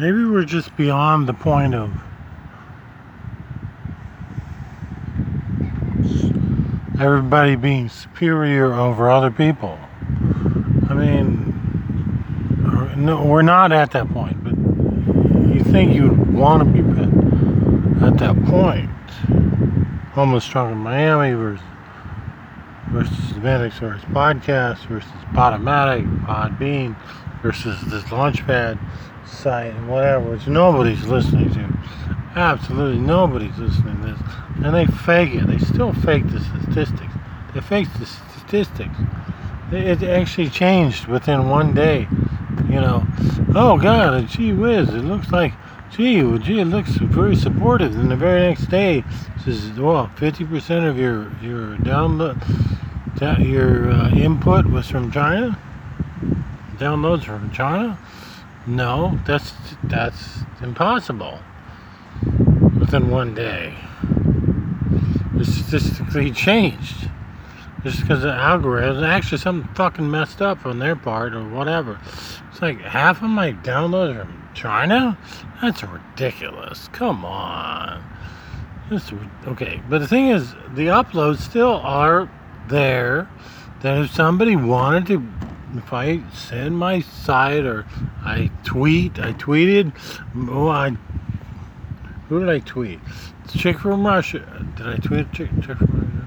Maybe we're just beyond the point of everybody being superior over other people. I mean, no, we're not at that point, but you think you'd want to be at that point. Homeless Drunk in Miami versus versus Manic Source podcast versus Podomatic, Podbean versus this Launchpad site and whatever, which nobody's listening to. Absolutely nobody's listening to this. And they fake it. They still fake the statistics. They fake the statistics. It actually changed within one day. You know, oh God, gee whiz, it looks like, gee, well, gee, it looks very supportive. And the very next day, it says, well, 50% of your your download, your uh, input was from China. Downloads from China. No, that's that's impossible. Within one day, it statistically changed. Just because the algorithm, actually something fucking messed up on their part or whatever. It's like half of my downloads are from China. That's ridiculous. Come on. This, okay, but the thing is, the uploads still are there. That if somebody wanted to if I send my site or I tweet, I tweeted, oh, I, who did I tweet? chick from Russia. Did I tweet chick, chick from Russia?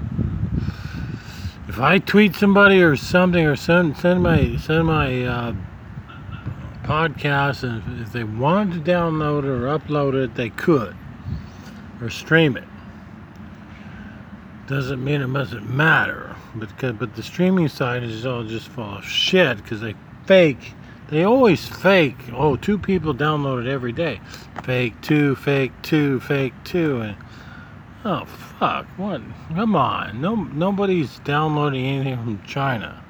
If I tweet somebody or something or send send my send my uh, podcast, and if they wanted to download it or upload it, they could or stream it. Doesn't mean it doesn't matter but but the streaming side is all just full of shit because they fake. They always fake. Oh, two people download it every day. Fake two, fake two, fake two, and oh fuck, what? Come on, no nobody's downloading anything from China.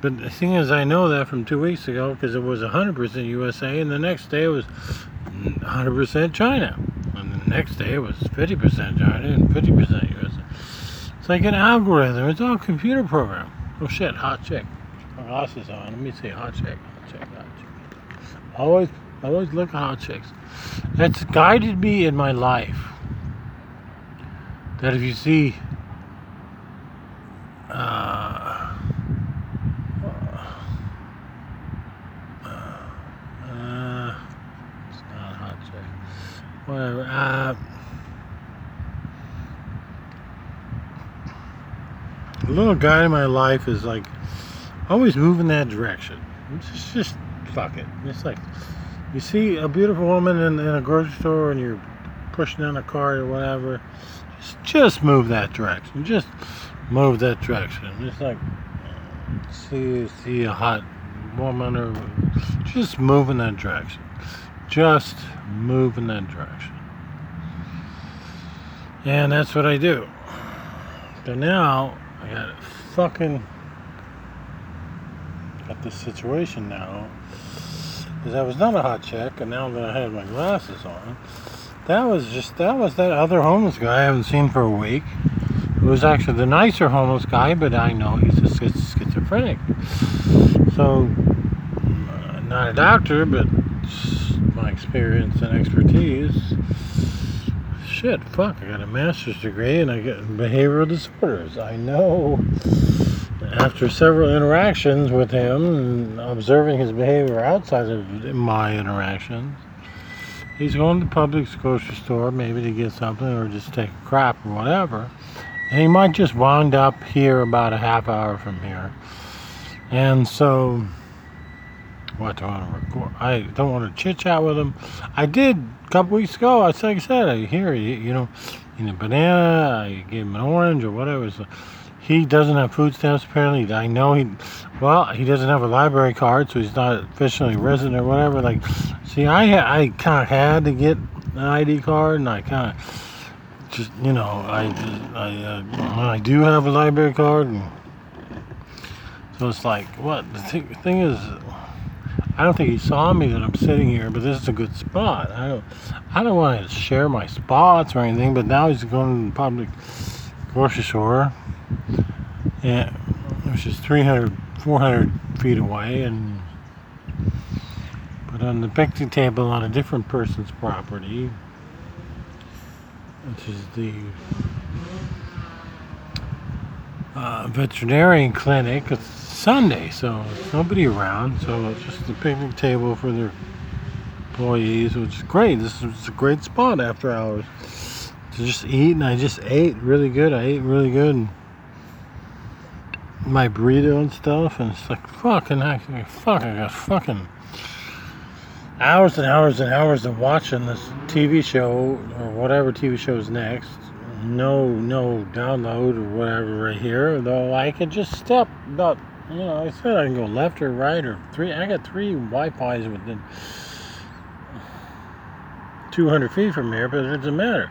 But the thing is, I know that from two weeks ago because it was 100% USA, and the next day it was 100% China, and the next day it was 50% China and 50% USA. It's like an algorithm. It's all computer program. Oh shit, hot chick. My glasses on. Let me see, hot chick, hot chick, hot chick. Always, always look at hot chicks. That's guided me in my life. That if you see, uh, uh, it's not hot chick. Whatever. Uh, the little guy in my life is like always moving that direction. Just, just fuck it. It's like you see a beautiful woman in, in a grocery store and you're pushing down a cart or whatever. Just, just move that direction. Just move that direction. It's like see see a hot woman or just move in that direction. Just move in that direction. And that's what I do. But now I got fucking got this situation now. Because I was not a hot check, and now that I had my glasses on, that was just that was that other homeless guy I haven't seen for a week. It was actually the nicer homeless guy, but I know he's a schizophrenic. So, uh, not a doctor, but my experience and expertise shit, fuck, I got a master's degree and I get behavioral disorders. I know after several interactions with him and observing his behavior outside of my interactions, he's going to the public grocery store maybe to get something or just take a crap or whatever. And he might just wind up here about a half hour from here. And so what I want to record? I don't want to chit chat with him. I did a couple weeks ago. I like I said, I hear you, you know, in a banana. I gave him an orange or whatever. So he doesn't have food stamps apparently. I know he, well, he doesn't have a library card, so he's not officially resident or whatever. Like, see, I I kind of had to get an ID card, and I kind of just, you know, I I uh, I do have a library card, and so it's like, what the th- thing is I don't think he saw me that I'm sitting here, but this is a good spot. I don't, I don't want to share my spots or anything, but now he's going to the public grocery store, and which is 300, 400 feet away, and but on the picnic table on a different person's property, which is the uh, veterinarian clinic. It's Sunday, so nobody around, so it's just a picnic table for their employees, which is great. This is a great spot after hours to just eat, and I just ate really good. I ate really good. My burrito and stuff, and it's like fucking heck, fuck, I got fucking hours and hours and hours of watching this TV show or whatever TV show is next. No, no download or whatever right here. Though I could just step about, you know, I said I can go left or right or three. I got three Wi-Fi's within 200 feet from here, but it doesn't matter.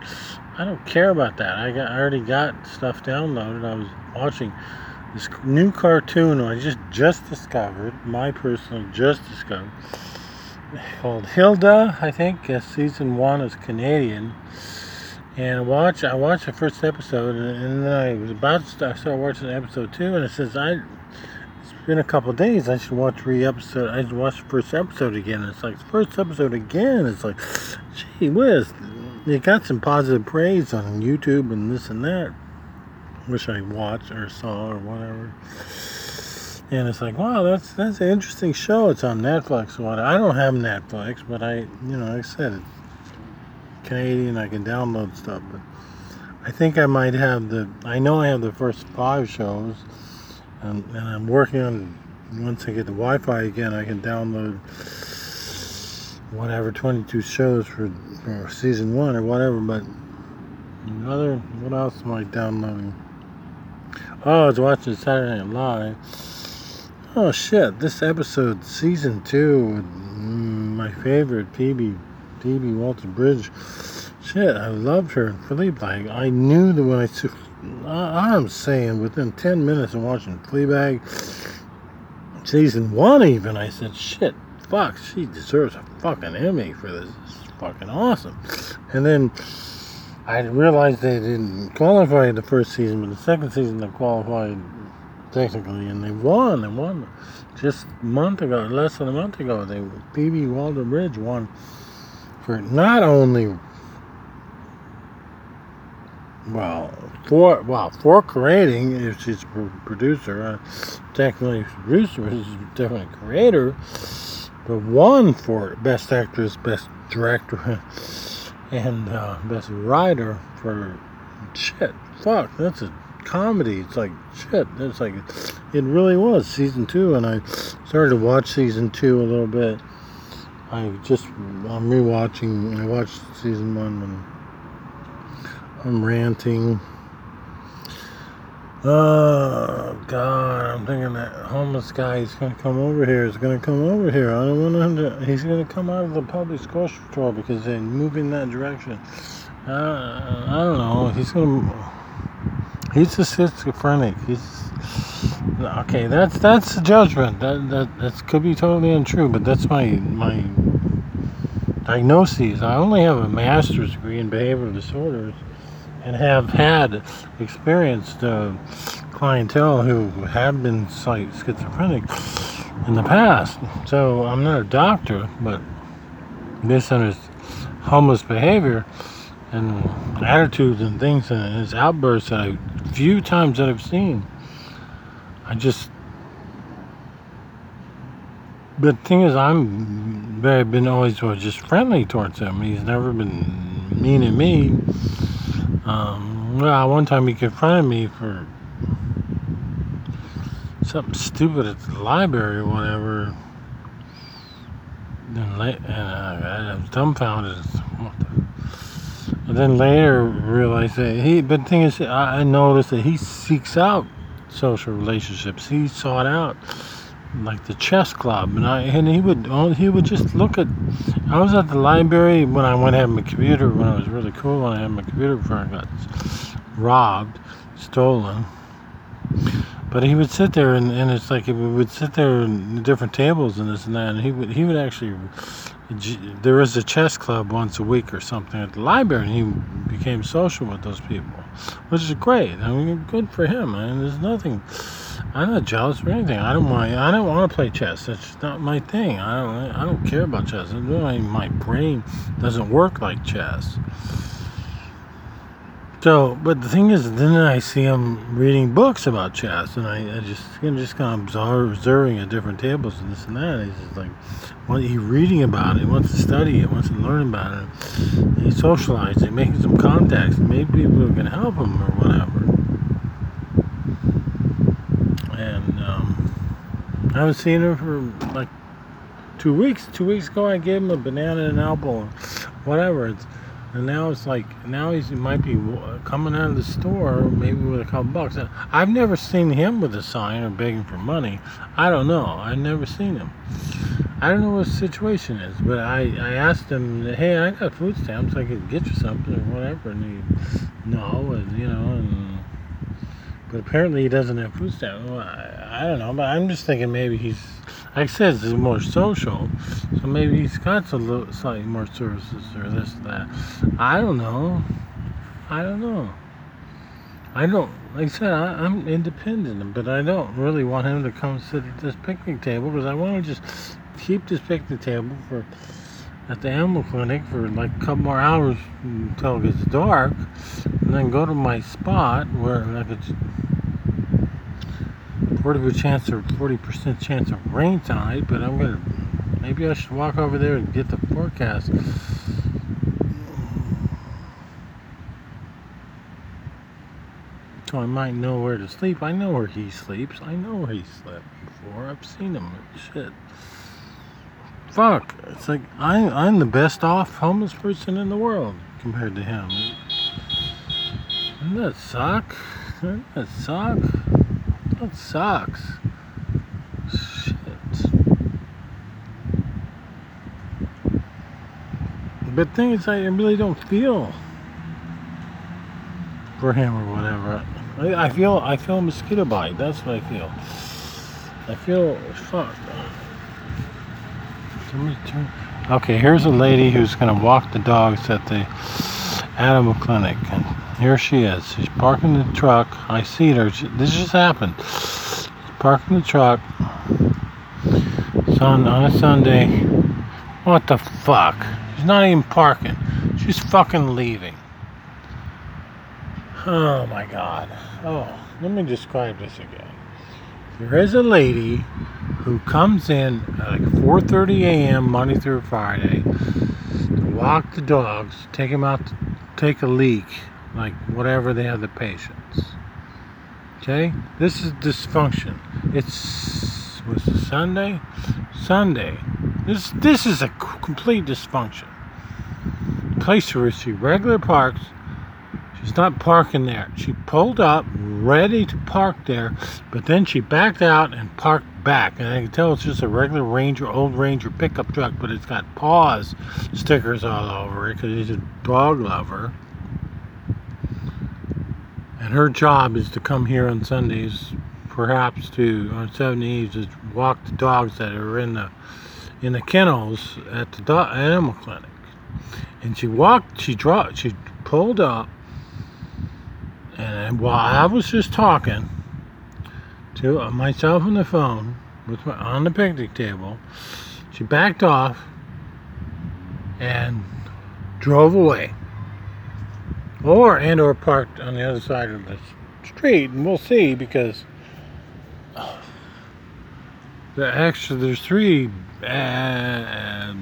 I don't care about that. I got I already got stuff downloaded. I was watching this new cartoon I just just discovered, my personal just discovered, called Hilda. I think uh, season one is Canadian. And I watched I watched the first episode, and then I was about to start, start watching episode two, and it says I been a couple days. I should watch three episode. I should watch the first episode again. It's like first episode again. It's like, gee whiz, it got some positive praise on YouTube and this and that. Wish I watched or saw or whatever. And it's like, wow, that's that's an interesting show. It's on Netflix. What I don't have Netflix, but I, you know, like I said, it's Canadian. I can download stuff, but I think I might have the. I know I have the first five shows, and, and I'm working on. Once I get the Wi-Fi again, I can download whatever 22 shows for, for season one or whatever. But another, what else am I downloading? Oh, I was watching Saturday Night Live. Oh shit! This episode, season two, mm, my favorite Phoebe, Phoebe Waller-Bridge. Shit, I loved her. Philippe, like I knew that when I I, I'm saying within ten minutes of watching Fleabag, season one even, I said, shit, fuck, she deserves a fucking Emmy for this. It's fucking awesome. And then I realized they didn't qualify in the first season, but the second season they qualified technically, and they won. They won just a month ago, less than a month ago. They Phoebe Waller-Bridge won for not only well for well for creating if she's a producer, uh, technically producer, is definitely a creator, but one for best actress, best director, and uh, best writer for shit. Fuck, that's a comedy. It's like shit. It's like it really was season two, and I started to watch season two a little bit. I just I'm rewatching. I watched season one and I'm ranting. Oh God! I'm thinking that homeless guy is gonna come over here. Is gonna come over here. I don't want him to. He's gonna come out of the public grocery store because they move in that direction. Uh, I don't know. He's gonna. He's a schizophrenic. He's okay. That's that's a judgment. That that that could be totally untrue, but that's my my diagnoses. I only have a master's degree in behavioral disorders, and have had experienced uh, clientele who have been schizophrenic in the past. So I'm not a doctor, but this and his homeless behavior and attitudes and things and his outbursts I few times that I've seen. I just but the thing is I'm very been always just friendly towards him. He's never been mean to me. Um, well, one time he confronted me for something stupid at the library or whatever. And, and uh, I was dumbfounded. And then later realized that he, but the thing is, I noticed that he seeks out social relationships. He sought out like the chess club, and I and he would oh, he would just look at. I was at the library when I went to have my computer when I was really cool. When I had my computer before I got robbed, stolen. But he would sit there, and, and it's like we would sit there in different tables and this and that, and he would he would actually there was a chess club once a week or something at the library, and he became social with those people, which is great. I mean, good for him. I mean, there's nothing I'm not jealous or anything. I don't want. I don't want to play chess. That's not my thing. I don't. I don't care about chess. My brain doesn't work like chess. So, but the thing is, then I see him reading books about chess, and I, I just, I'm just kind of observing at different tables and this and that. And he's just like, what he's reading about it, he wants to study it, wants to learn about it. He's socializing, making some contacts, maybe people can help him or whatever. And um, I haven't seen him for like two weeks. Two weeks ago, I gave him a banana and an apple, whatever. It's, and now it's like now he might be coming out of the store maybe with a couple bucks. I've never seen him with a sign or begging for money. I don't know. I've never seen him. I don't know what the situation is, but I, I asked him, hey, I got food stamps. I could get you something or whatever. And he, no, and, you know, and but apparently he doesn't have food stamps. Well, I, I don't know, but I'm just thinking maybe he's like I said, it's more social, so maybe he's got some slightly more services or this or that. I don't know. I don't know. I don't. Like I said, I, am independent, but I don't really want him to come sit at this picnic table because I want to just keep this picnic table for at the animal clinic for like a couple more hours until it gets dark, and then go to my spot where I could 40% chance or 40% chance of rain tonight, but I'm gonna maybe I should walk over there and get the forecast. So I might know where to sleep. I know where he sleeps. I know where he slept before. I've seen him. Shit. Fuck. It's like I, I'm the best off homeless person in the world compared to him. Doesn't that suck? Doesn't that suck? That sucks. Shit. But thing is, I really don't feel for him or whatever. I, I feel I feel mosquito bite. That's what I feel. I feel fuck. Okay, here's a lady who's gonna walk the dogs at the animal clinic, and here she is. She's parking the truck. I see her. This just happened. She's parking the truck. On, on a Sunday. What the fuck? She's not even parking. She's fucking leaving. Oh my god. Oh, let me describe this again. There is a lady who comes in at like 4:30 a.m. Monday through Friday to walk the dogs, take them out to take a leak like whatever they have the patients. Okay, this is dysfunction. It's was it Sunday, Sunday. This this is a complete dysfunction. Place where she regular parks. She's not parking there. She pulled up, ready to park there, but then she backed out and parked back. And I can tell it's just a regular Ranger, old Ranger pickup truck, but it's got paws stickers all over it because he's a dog lover. And her job is to come here on Sundays, perhaps to on Sundays to walk the dogs that are in the in the kennels at the dog, animal clinic. And she walked, she dropped, she pulled up, and while I was just talking to myself on the phone with my, on the picnic table, she backed off and drove away. Or and or parked on the other side of the street and we'll see because the extra there's three uh,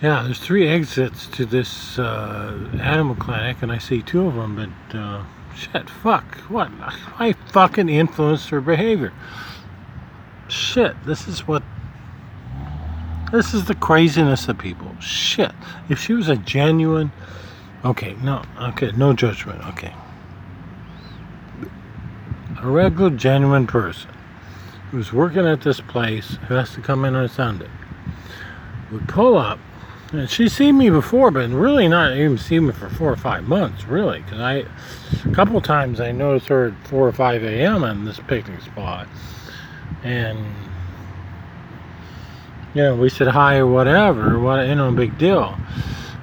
yeah there's three exits to this uh, animal clinic and I see two of them but uh, shit fuck what I fucking influenced her behavior shit this is what this is the craziness of people. Shit. If she was a genuine. Okay, no, okay, no judgment, okay. A regular, genuine person who's working at this place who has to come in on Sunday would pull up, and she's seen me before, but really not even seen me for four or five months, really, because I, a couple times I noticed her at 4 or 5 a.m. on this picnic spot, and you know, we said hi or whatever, what, you know, big deal.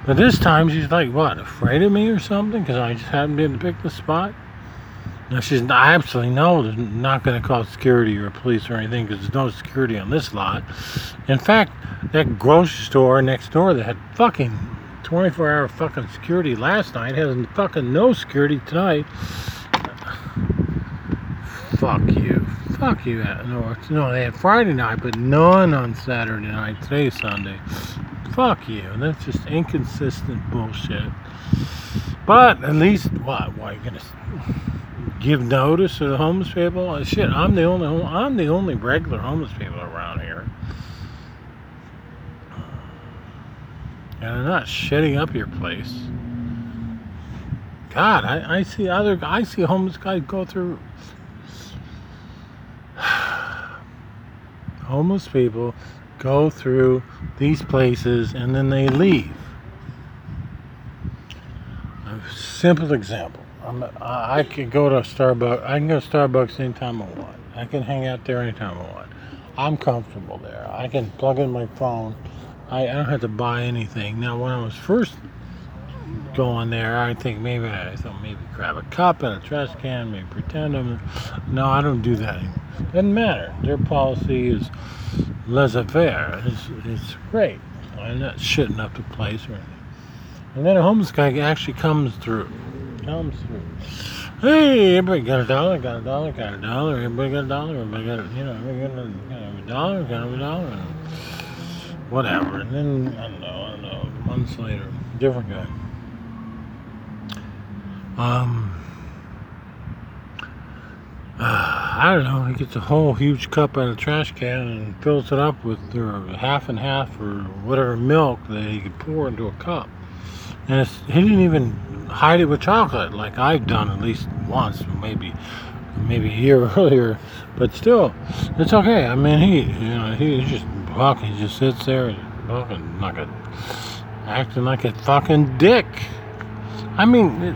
But this time she's like, what, afraid of me or something? Because I just happened to pick the spot? Now she's I absolutely know they're not going to call security or police or anything because there's no security on this lot. In fact, that grocery store next door that had fucking 24 hour fucking security last night has fucking no security tonight. Fuck you. Fuck you. No, no, they had Friday night, but none on Saturday night. Today's Sunday. Fuck you. That's just inconsistent bullshit. But at least, what? Why are you gonna give notice to the homeless people? Uh, shit, I'm the only I'm the only regular homeless people around here. And I'm not shitting up your place. God, I, I see other I see homeless guys go through homeless people go through these places and then they leave. A simple example. I'm, I can go to Starbucks. I can go to Starbucks anytime I want. I can hang out there anytime I want. I'm comfortable there. I can plug in my phone. I, I don't have to buy anything. Now, when I was first going there, I think maybe I thought maybe grab a cup and a trash can, maybe pretend I'm. No, I don't do that anymore. Doesn't matter. Their policy is laissez-faire. It's, it's great. I'm not shitting up the place or anything. And then a homeless guy actually comes through Hey, everybody got a dollar, got a dollar, got a dollar, everybody got a dollar, everybody got a, you know, everybody got a, got a dollar, got a dollar, whatever. And then, I don't know, I don't know, months later, different guy. Um, uh, I don't know, he gets a whole huge cup out of the trash can and fills it up with or half and half or whatever milk that he could pour into a cup. And he didn't even hide it with chocolate like I've done at least once, maybe maybe a year earlier. But still, it's okay. I mean, he you know he just fucking he just sits there fucking like a acting like a fucking dick. I mean, it,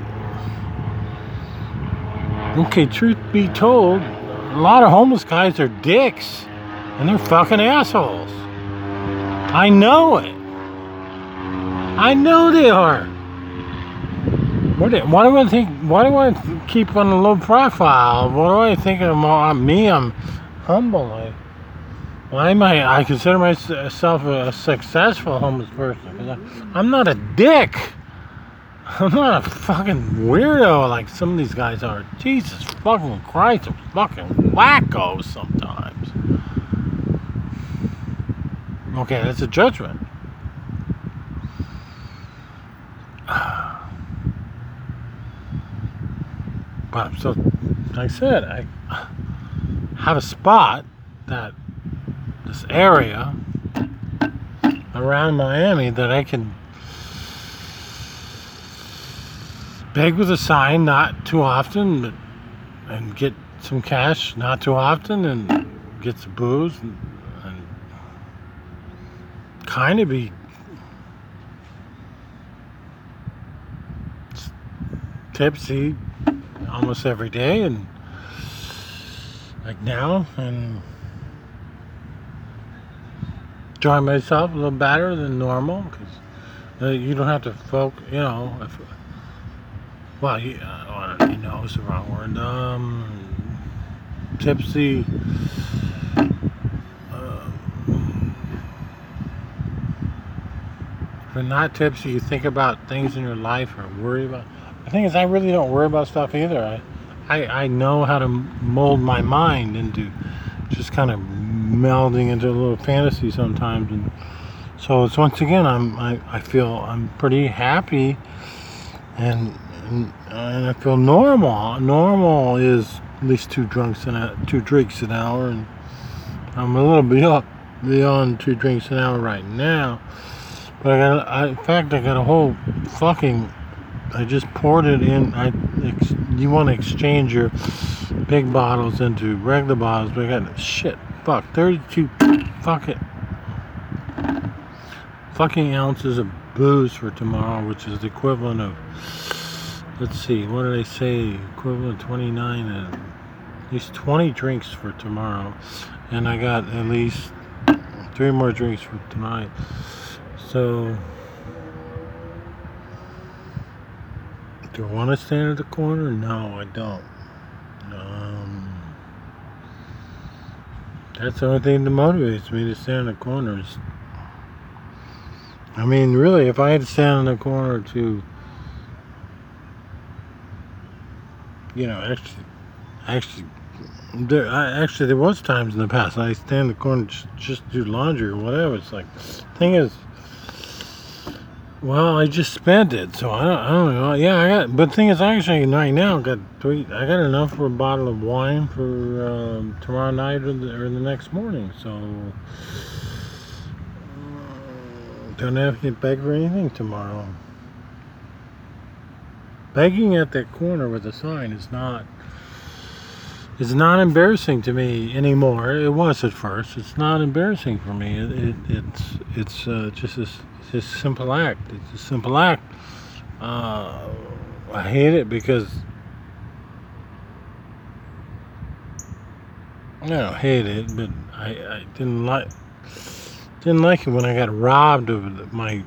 okay. Truth be told, a lot of homeless guys are dicks, and they're fucking assholes. I know it. I know they are. What do, why do I think? Why do I keep on a low profile? What do I think of uh, me? I'm humble. Why am I? I consider myself a successful homeless person. I'm not a dick. I'm not a fucking weirdo like some of these guys are. Jesus fucking Christ, I'm fucking wackos sometimes. Okay, that's a judgment. But so, like I said, I have a spot that this area around Miami that I can beg with a sign not too often but, and get some cash not too often and get some booze and, and kind of be tipsy almost every day and like now and enjoy myself a little better than normal because uh, you don't have to focus, you know, if, well, you, uh, you know, it's the wrong word, um, tipsy, uh, if you're not tipsy, you think about things in your life or worry about the thing is, I really don't worry about stuff either. I, I, I know how to mold my mind into just kind of melding into a little fantasy sometimes, and so it's once again, I'm I, I feel I'm pretty happy, and, and and I feel normal. Normal is at least two drunks in a two drinks an hour, and I'm a little beyond beyond two drinks an hour right now. But I got, I, in fact, I got a whole fucking I just poured it in. I you want to exchange your big bottles into regular bottles, but I got shit. Fuck, 32 fuck it. Fucking ounces of booze for tomorrow, which is the equivalent of let's see, what did I say? Equivalent 29 and at least 20 drinks for tomorrow. And I got at least three more drinks for tonight. So Do I want to stand at the corner? No, I don't. Um, that's the only thing that motivates me to stand in the corners. I mean, really, if I had to stand in the corner to, you know, actually, actually, there, I, actually, there was times in the past I stand in the corner just, just do laundry or whatever. It's like, thing is well, I just spent it, so I don't, I don't know. Yeah, I got, but the thing is, actually, right now, got three. I got enough for a bottle of wine for um, tomorrow night or the, or the next morning. So uh, don't have to beg for anything tomorrow. Begging at that corner with a sign is not. It's not embarrassing to me anymore. It was at first. It's not embarrassing for me. It, it, it's it's uh, just a a simple act. It's a simple act. Uh, I hate it because I don't hate it, but I, I didn't like didn't like it when I got robbed of my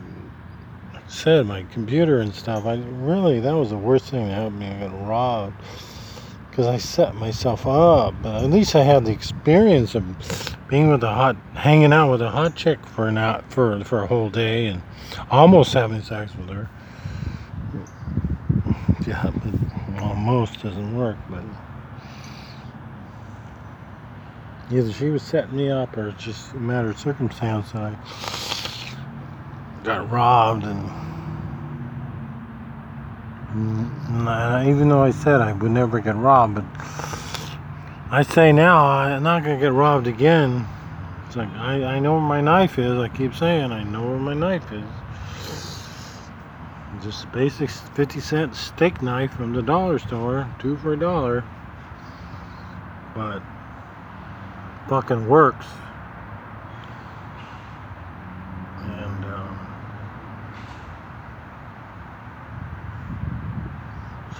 said my computer and stuff. I really that was the worst thing that happened. I got robbed because I set myself up. But at least I had the experience of being with a hot, hanging out with a hot chick for an hour, for for a whole day, and almost having sex with her. Yeah, but almost doesn't work. But either she was setting me up, or it's just a matter of circumstance that I got robbed and. Mm, and even though I said I would never get robbed, but I say now I'm not gonna get robbed again. It's like I, I know where my knife is. I keep saying I know where my knife is. Just a basic 50 cent steak knife from the dollar store, two for a dollar. But fucking works. And um,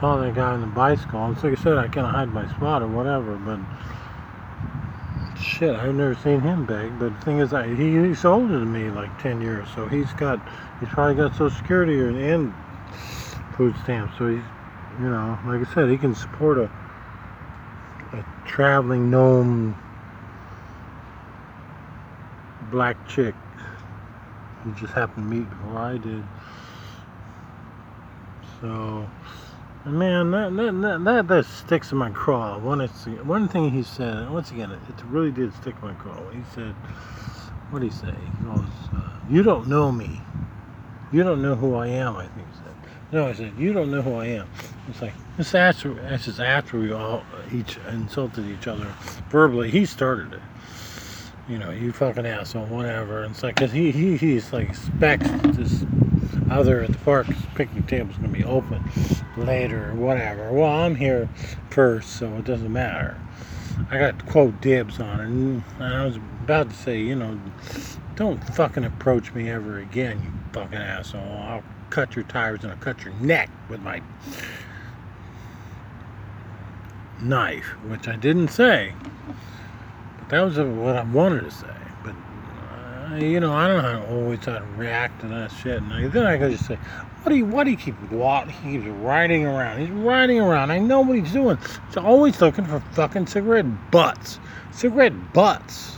saw that guy on the bicycle. And like I said, I can't hide my spot or whatever, but shit, I've never seen him beg. But the thing is, I, he, he's older than me, like 10 years, so he's got, he's probably got Social Security and, and food stamps. So he's, you know, like I said, he can support a, a traveling gnome black chick who just happened to meet before I did. So, man, that that, that, that, sticks in my craw. One, it's, one thing he said, once again, it, it really did stick in my craw. He said, what did he say? He goes, uh, You don't know me. You don't know who I am, I think he said. No, I said, You don't know who I am. It's like, this after, this is after we all each insulted each other verbally. He started it you know, you fucking asshole, whatever. And it's like, cause he, he, he's like expects this other at the park picnic table's gonna be open later or whatever. Well, I'm here first, so it doesn't matter. I got quote dibs on it, and I was about to say, you know, don't fucking approach me ever again, you fucking asshole. I'll cut your tires and I'll cut your neck with my knife, which I didn't say. But that was what I wanted to say, you know, I don't know always how to react to that shit. And I, then I could just say, "What do you? What do you keep? What he keeps riding around? He's riding around. I know what he's doing. He's always looking for fucking cigarette butts, cigarette butts.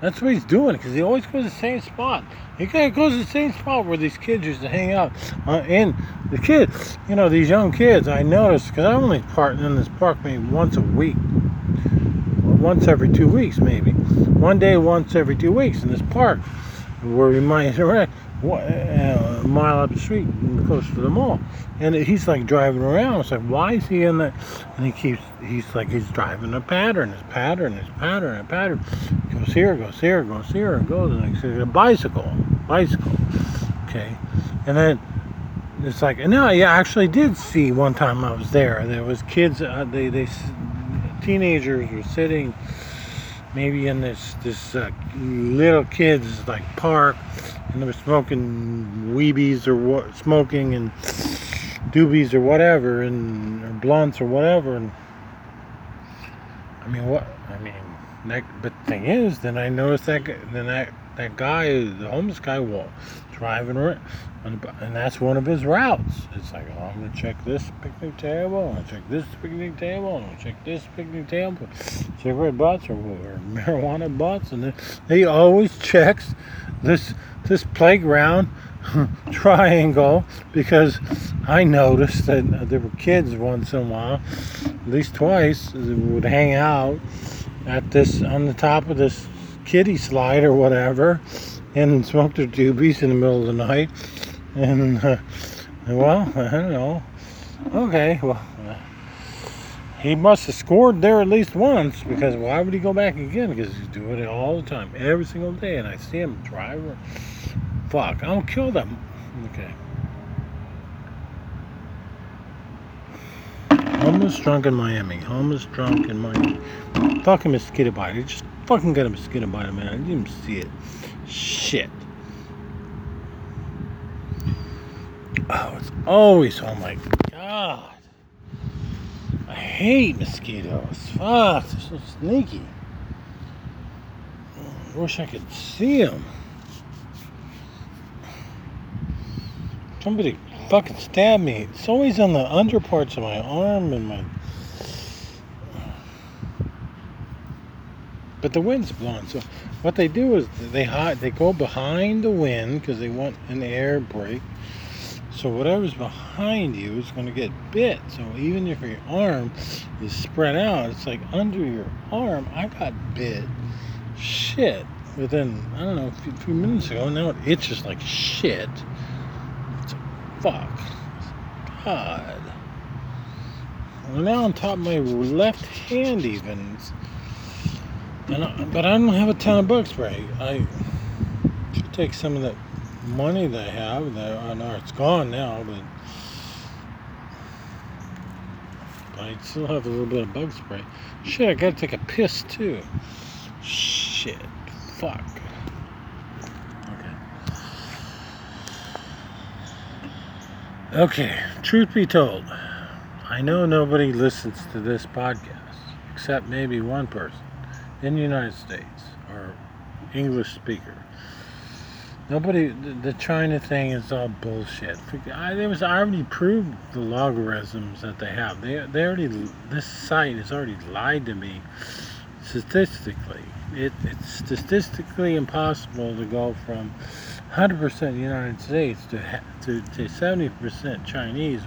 That's what he's doing because he always goes to the same spot. He goes to the same spot where these kids used to hang out. Uh, and the kids, you know, these young kids, I noticed because I only park in this park maybe once a week once every two weeks, maybe. One day, once every two weeks in this park where we might interact a mile up the street close to the mall. And he's like driving around. It's like, why is he in that? And he keeps, he's like, he's driving a pattern, his pattern, his pattern, a pattern. Goes here, goes here, goes here, and goes. And he's a bicycle, bicycle. Okay. And then it's like, and now I actually did see one time I was there. There was kids, uh, they, they, teenagers were sitting maybe in this this uh, little kids like park and they were smoking weebies or what smoking and doobies or whatever and or blunts or whatever and I mean what I mean that but the thing is then I noticed that then that that guy the homeless guy was driving around, and that's one of his routes. It's like, oh, I'm gonna check this picnic table, I'm gonna check this picnic table, I'm gonna check this picnic table, cigarette butts or, or marijuana butts, and then he always checks this this playground triangle because I noticed that there were kids once in a while, at least twice, would hang out at this on the top of this kiddie slide or whatever and smoke their doobies in the middle of the night. And, uh, well, I don't know. Okay, well, he must have scored there at least once because why would he go back again? Because he's doing it all the time, every single day. And I see him drive. Fuck, I'll kill them. Okay. Homeless drunk in Miami. Homeless drunk in Miami. Fucking mosquito bite. Just fucking got a mosquito bite, man. I didn't even see it. Shit. Oh, it's always, oh my god. I hate mosquitoes. Fuck, they're so sneaky. I wish I could see them. Somebody fucking stabbed me. It's always on the under parts of my arm and my. But the wind's blowing, so what they do is they hide, they go behind the wind because they want an air break. So whatever's behind you is going to get bit. So even if your arm is spread out, it's like under your arm. I got bit. Shit. Within I don't know a few, few minutes ago, and now it itches like shit It's like, fuck. God. Well, now on top of my left hand, even. I, but I don't have a ton of bug spray. I should take some of that money they have. That I know it's gone now, but I still have a little bit of bug spray. Shit, I gotta take a piss too. Shit, fuck. Okay. Okay, truth be told, I know nobody listens to this podcast except maybe one person in the United States or English speaker. Nobody, the, the China thing is all bullshit. I, it was I already proved the logarithms that they have. They, they already, this site has already lied to me statistically. It, it's statistically impossible to go from 100% United States to, to, to 70% Chinese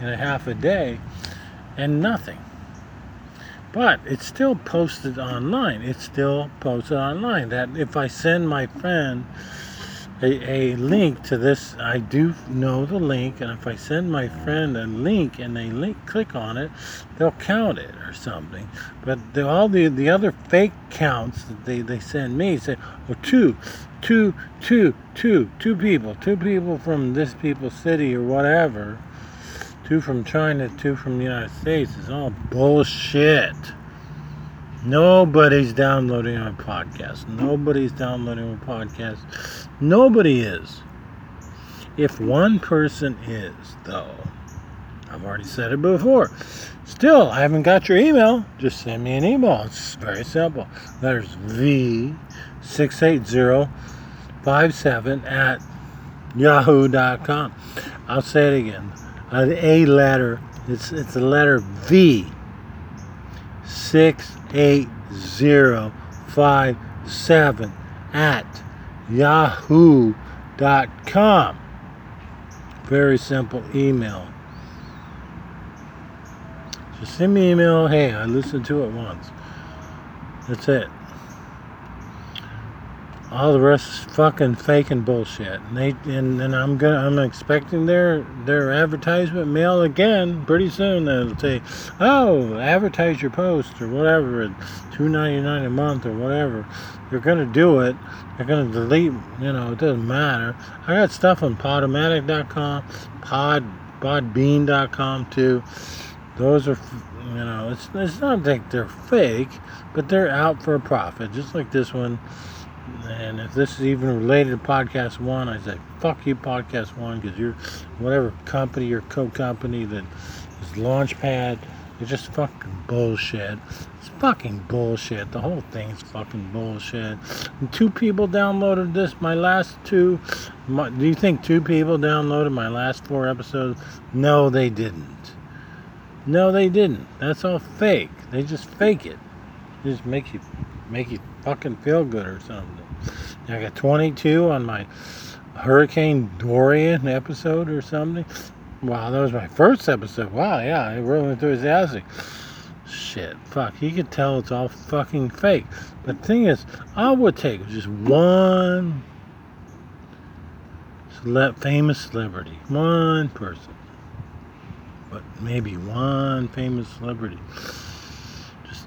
in a half a day and nothing. But it's still posted online. It's still posted online. That if I send my friend a, a link to this. I do know the link, and if I send my friend a link and they link click on it, they'll count it or something. But the, all the the other fake counts that they, they send me say, oh, two, two, two, two, two people, two people from this people's city or whatever, two from China, two from the United States It's all bullshit. Nobody's downloading our podcast. Nobody's downloading our podcast. Nobody is. If one person is, though, I've already said it before. Still, I haven't got your email. Just send me an email. It's very simple. Letters V68057 at yahoo.com. I'll say it again. A letter. It's, it's the letter V. 68057 at yahoo.com. Very simple email. Just send me an email. Hey, I listened to it once. That's it. All the rest is fucking fake and bullshit. And they and, and I'm gonna I'm expecting their their advertisement mail again pretty soon. They'll say, "Oh, advertise your post or whatever at two ninety nine a month or whatever." They're gonna do it. They're gonna delete. You know, it doesn't matter. I got stuff on Podomatic.com, Pod Podbean.com too. Those are, you know, it's it's not like they're fake, but they're out for a profit, just like this one. And if this is even related to Podcast One, I say, fuck you, Podcast One, because you're whatever company or co company that is Launchpad, It's just fucking bullshit. It's fucking bullshit. The whole thing is fucking bullshit. And two people downloaded this. My last two. My, do you think two people downloaded my last four episodes? No, they didn't. No, they didn't. That's all fake. They just fake it. They just make you make you fucking feel good or something. I got 22 on my Hurricane Dorian episode or something. Wow, that was my first episode. Wow, yeah, I really enthusiastic. Shit, fuck, you could tell it's all fucking fake. The thing is, I would take just one cele- famous celebrity, one person, but maybe one famous celebrity. Just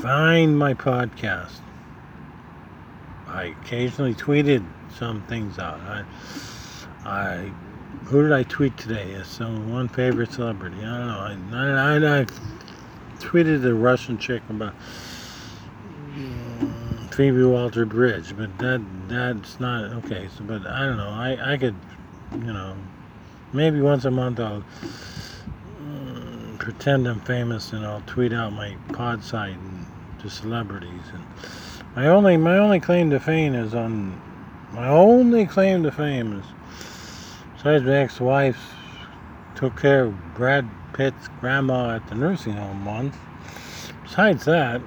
find my podcast. I occasionally tweeted some things out. I, I who did I tweet today? As some one favorite celebrity. I don't know. I, I, I, I tweeted a Russian chick about mm, Phoebe Waller-Bridge, but that that's not okay. So, but I don't know. I I could, you know, maybe once a month I'll mm, pretend I'm famous and I'll tweet out my pod site and to celebrities and my only my only claim to fame is on my only claim to fame is besides my ex-wife took care of Brad Pitt's grandma at the nursing home once. Besides that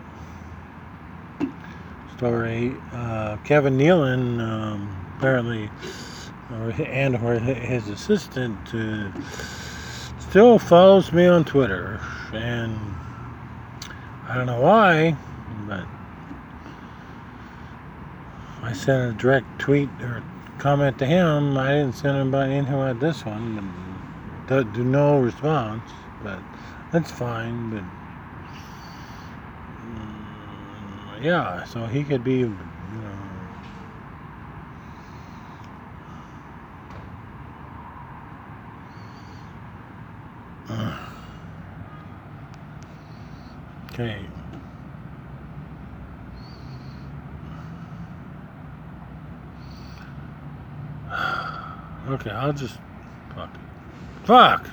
story, uh, Kevin Nealon um, apparently, or, and or his assistant, uh, still follows me on Twitter, and I don't know why, but I sent a direct tweet or comment to him. I didn't send about anything about this one. Do, do no response, but that's fine. But mm, yeah, so he could be, you know. Okay. Okay, I'll just fuck. Fuck.